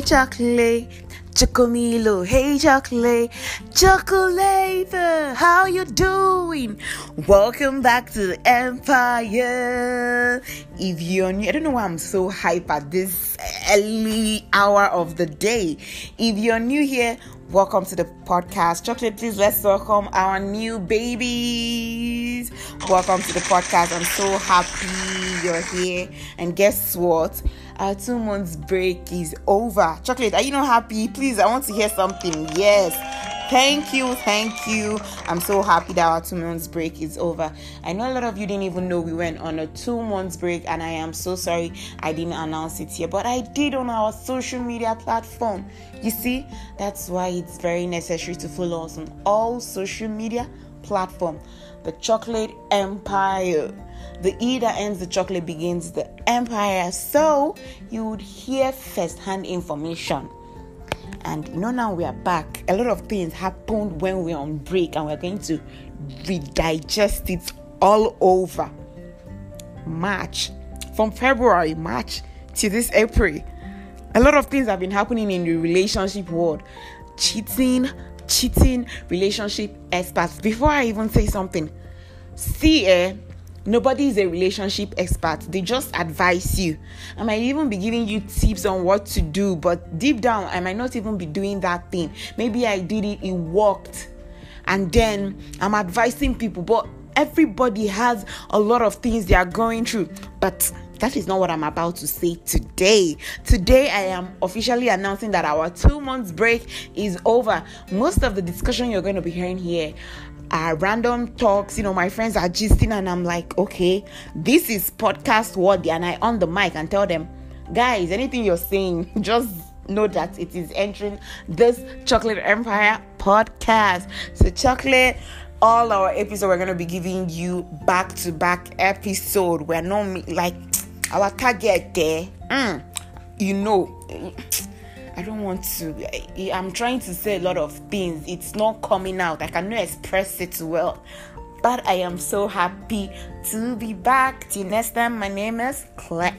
chocolate, Chocomilo, hey chocolate, chocolate, how you doing? Welcome back to the Empire. If you're new, I don't know why I'm so hype at this early hour of the day. If you're new here, welcome to the podcast. Chocolate, please let's welcome our new babies. Welcome to the podcast. I'm so happy you're here. And guess what? Our two months break is over. Chocolate, are you not happy? Please, I want to hear something. Yes. Thank you, thank you. I'm so happy that our two months break is over. I know a lot of you didn't even know we went on a two months break, and I am so sorry I didn't announce it here, but I did on our social media platform. You see, that's why it's very necessary to follow us on all social media platform. The Chocolate Empire. The E that ends the chocolate begins the empire. So you would hear first hand information. And you know, now we are back. A lot of things happened when we are on break, and we're going to redigest it all over March. From February, March to this April. A lot of things have been happening in the relationship world. Cheating, cheating, relationship experts. Before I even say something, see, eh, Nobody is a relationship expert. They just advise you. I might even be giving you tips on what to do, but deep down, I might not even be doing that thing. Maybe I did it, it worked. And then I'm advising people, but everybody has a lot of things they are going through. But that is not what I'm about to say today. Today, I am officially announcing that our two months break is over. Most of the discussion you're going to be hearing here are random talks. You know, my friends are gisting, and I'm like, okay, this is podcast worthy. And I on the mic and tell them, guys, anything you're saying, just know that it is entering this Chocolate Empire podcast. So, chocolate all our episodes we're going to be giving you back to back episode we're not like our target there mm, you know I don't want to. I'm trying to say a lot of things. It's not coming out. I cannot express it well. But I am so happy to be back. Till next time, my name is Claire.